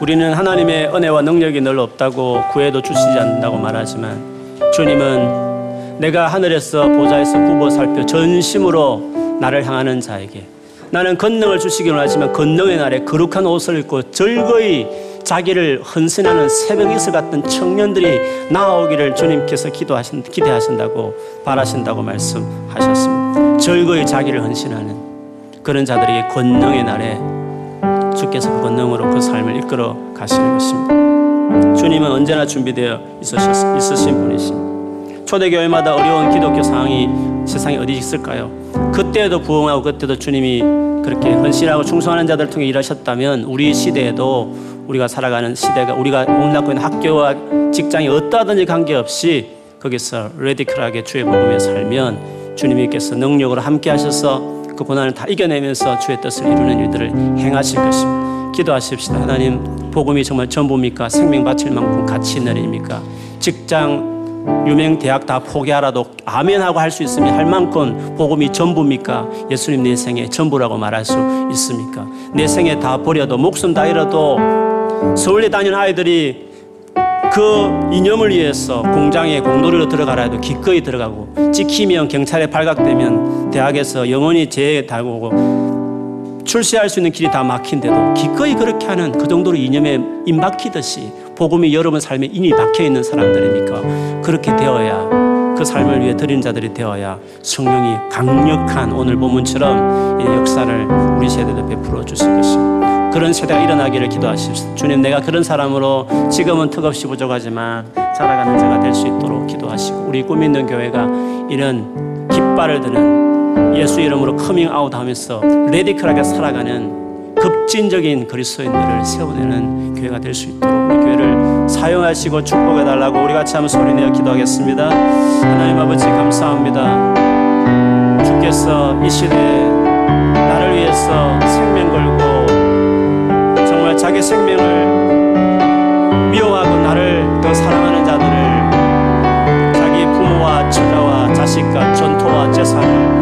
Speaker 1: 우리는 하나님의 은혜와 능력이 늘 없다고 구해도 주시지 않는다고 말하지만 주님은 내가 하늘에서 보좌에서 굽어 살펴 전심으로 나를 향하는 자에게 나는 건능을 주시기 원하지만 건능의 날에 거룩한 옷을 입고 즐거이 자기를 헌신하는 새벽 이슬 같은 청년들이 나오기를 주님께서 기도하신, 기대하신다고 바라신다고 말씀하셨습니다. 즐거이 자기를 헌신하는 그런 자들에게 권능의 날에 주께서 그 권능으로 그 삶을 이끌어 가시는 것입니다. 주님은 언제나 준비되어 있으셨, 있으신 분이십니다. 초대교회마다 어려운 기독교 상황이 세상에 어디 있을까요? 그때도 부흥하고 그때도 주님이 그렇게 헌신하고 충성하는 자들 통해 일하셨다면 우리 시대에도 우리가 살아가는 시대가 우리가 몸담고 있는 학교와 직장이 어떠하든지 관계없이 거기서 레디컬하게 주의 복음에 살면 주님께서 능력으로 함께 하셔서 그 고난을 다 이겨내면서 주의 뜻을 이루는 일들을 행하실 것입니다. 기도하십시다. 하나님, 복음이 정말 전부입니까? 생명 바칠 만큼 가치 있는 일입니까? 직장, 유명 대학 다 포기하라도 아멘하고 할 수 있으면 할 만큼 복음이 전부입니까? 예수님 내 생의 전부라고 말할 수 있습니까? 내 생에 다 버려도 목숨 다 잃어도 서울대 다니는 아이들이 그 이념을 위해서 공장에 공도리로 들어가라 해도 기꺼이 들어가고 찍히면 경찰에 발각되면 대학에서 영원히 재해 달고 출세할 수 있는 길이 다 막힌데도 기꺼이 그렇게 하는 그 정도로 이념에 인 박히듯이 복음이 여러분 삶에 이미 박혀 있는 사람들입니까? 그렇게 되어야 그 삶을 위해 드린 자들이 되어야 성령이 강력한 오늘 본문처럼 역사를 우리 세대도 베풀어 주실 것입니다. 그런 세대가 일어나기를 기도하십시오. 주님, 내가 그런 사람으로 지금은 턱없이 부족하지만 살아가는 자가 될 수 있도록 기도하시고 우리 꿈 있는 교회가 이런 깃발을 드는 예수 이름으로 커밍 아웃 하면서 radical하게 살아가는 급진적인 그리스도인들을 세워내는 교회가 될 수 있도록 우리 교회를 사용하시고 축복해 달라고 우리 같이 한번 소리내어 기도하겠습니다. 하나님 아버지 감사합니다. 주께서 이 시대 나를 위해서 생명 걸고 자기 생명을 미워하고 나를 더 사랑하는 자들을 자기 부모와 처자와 자식과 전토와 재산을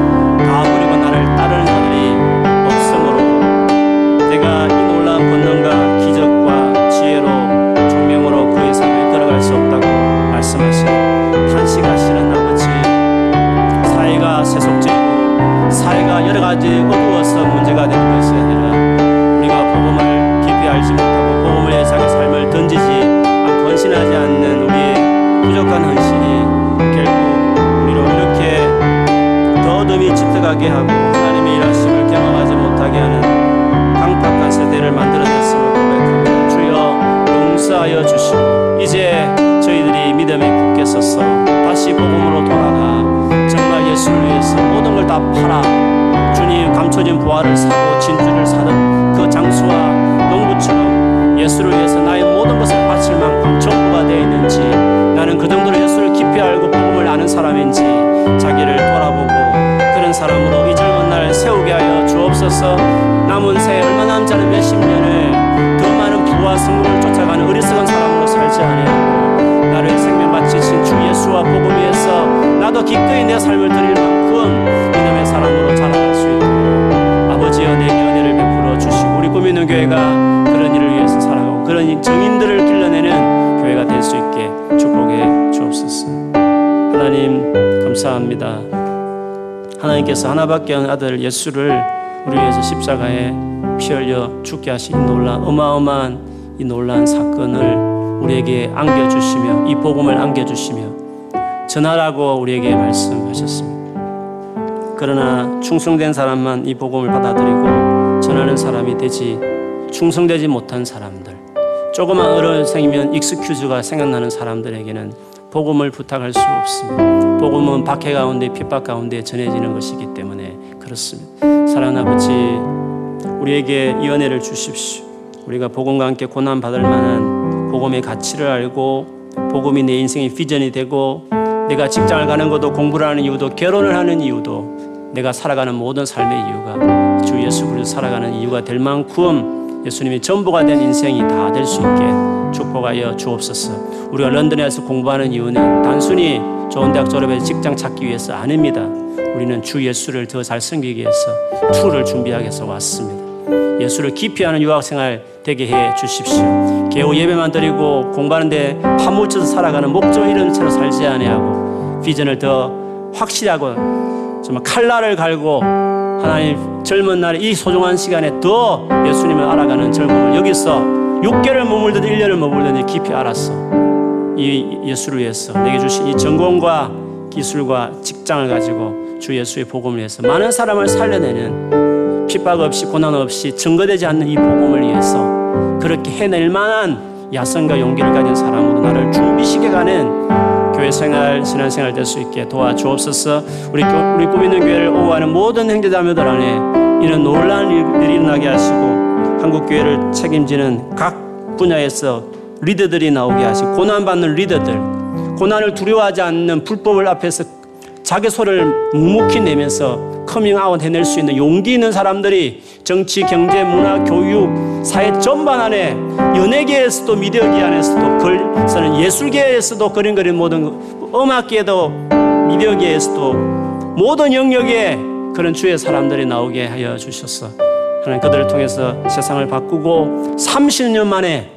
Speaker 1: 삶을 드릴 만큼 이놈의 사람으로 자라날 수 있도록 아버지여 내게 은혜를 베풀어 주시고 우리 꾸미는 교회가 그런 정인들을 길러내는 교회가 될 수 있게 축복해 주옵소서. 하나님 감사합니다. 하나님께서 하나밖에 없는 아들 예수를 우리 위해서 십자가에 피 흘려 죽게 하신 이 놀라 어마어마한 이 놀라운 사건을 우리에게 안겨주시며 이 복음을 안겨주시며 전하라고 우리에게 말씀하셨습니다. 그러나 충성된 사람만 이 복음을 받아들이고 전하는 사람이 되지 충성되지 못한 사람들 조그만 어른생이면 익스큐즈가 생각나는 사람들에게는 복음을 부탁할 수 없습니다. 복음은 박해 가운데 핍박 가운데 전해지는 것이기 때문에 그렇습니다. 사랑하는 아버지, 우리에게 이 은혜를 주십시오. 우리가 복음과 함께 고난 받을 만한 복음의 가치를 알고 복음이 내 인생의 비전이 되고 내가 직장을 가는 것도 공부를 하는 이유도 결혼을 하는 이유도 내가 살아가는 모든 삶의 이유가 주 예수 그리스도 살아가는 이유가 될 만큼 예수님이 전부가 된 인생이 다 될 수 있게 축복하여 주옵소서. 우리가 런던에서 공부하는 이유는 단순히 좋은 대학 졸업해서 직장 찾기 위해서 아닙니다. 우리는 주 예수를 더 잘 섬기기 위해서 투를 준비하기 위해서 왔습니다. 예수를 깊이 하는 유학생활 되게 해 주십시오. 개우 예배만 드리고 공부하는데 파묻혀서 살아가는 목적 이런 채로 살지 아니하고 비전을 더 확실하고 정말 칼날을 갈고 하나님 젊은 날에 이 소중한 시간에 더 예수님을 알아가는 젊음을 여기서 6개월 머물든 1년을 머물든 깊이 알았어. 이 예수를 위해서 내게 주신 이 전공과 기술과 직장을 가지고 주 예수의 복음을 위해서 많은 사람을 살려내는 핍박 없이 고난 없이 증거되지 않는 이 복음을 위해서 그렇게 해낼 만한 야성과 용기를 가진 사람으로 나를 준비시켜 가는 교회 생활, 신앙 생활 될 수 있게 도와주옵소서. 우리 우리 꿈 있는 교회를 오하는 모든 형제자매들 안에 이런 놀라운 일들이 일어나게 하시고 한국 교회를 책임지는 각 분야에서 리더들이 나오게 하시고 고난 받는 리더들, 고난을 두려워하지 않는 풀무불 앞에서 자기 소리를 묵묵히 내면서 커밍아웃 해낼 수 있는 용기 있는 사람들이 정치, 경제, 문화, 교육, 사회 전반 안에 연예계에서도 미디어계 안에서도 글, 예술계에서도 그림 그리는 모든 음악계도 미디어계에서도 모든 영역에 그런 주의 사람들이 나오게 하여 주셨어. 하나님 그들을 통해서 세상을 바꾸고 30년 만에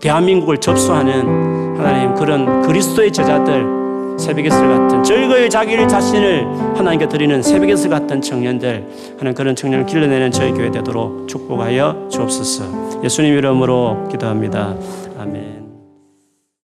Speaker 1: 대한민국을 접수하는 하나님 그런 그리스도의 제자들 새벽의슬 같은 즐거이 자기를 자신을 하나님께 드리는 새벽의슬 같은 청년들 하는 그런 청년을 길러내는 저희 교회 되도록 축복하여 주옵소서. 예수님 이름으로 기도합니다. 아멘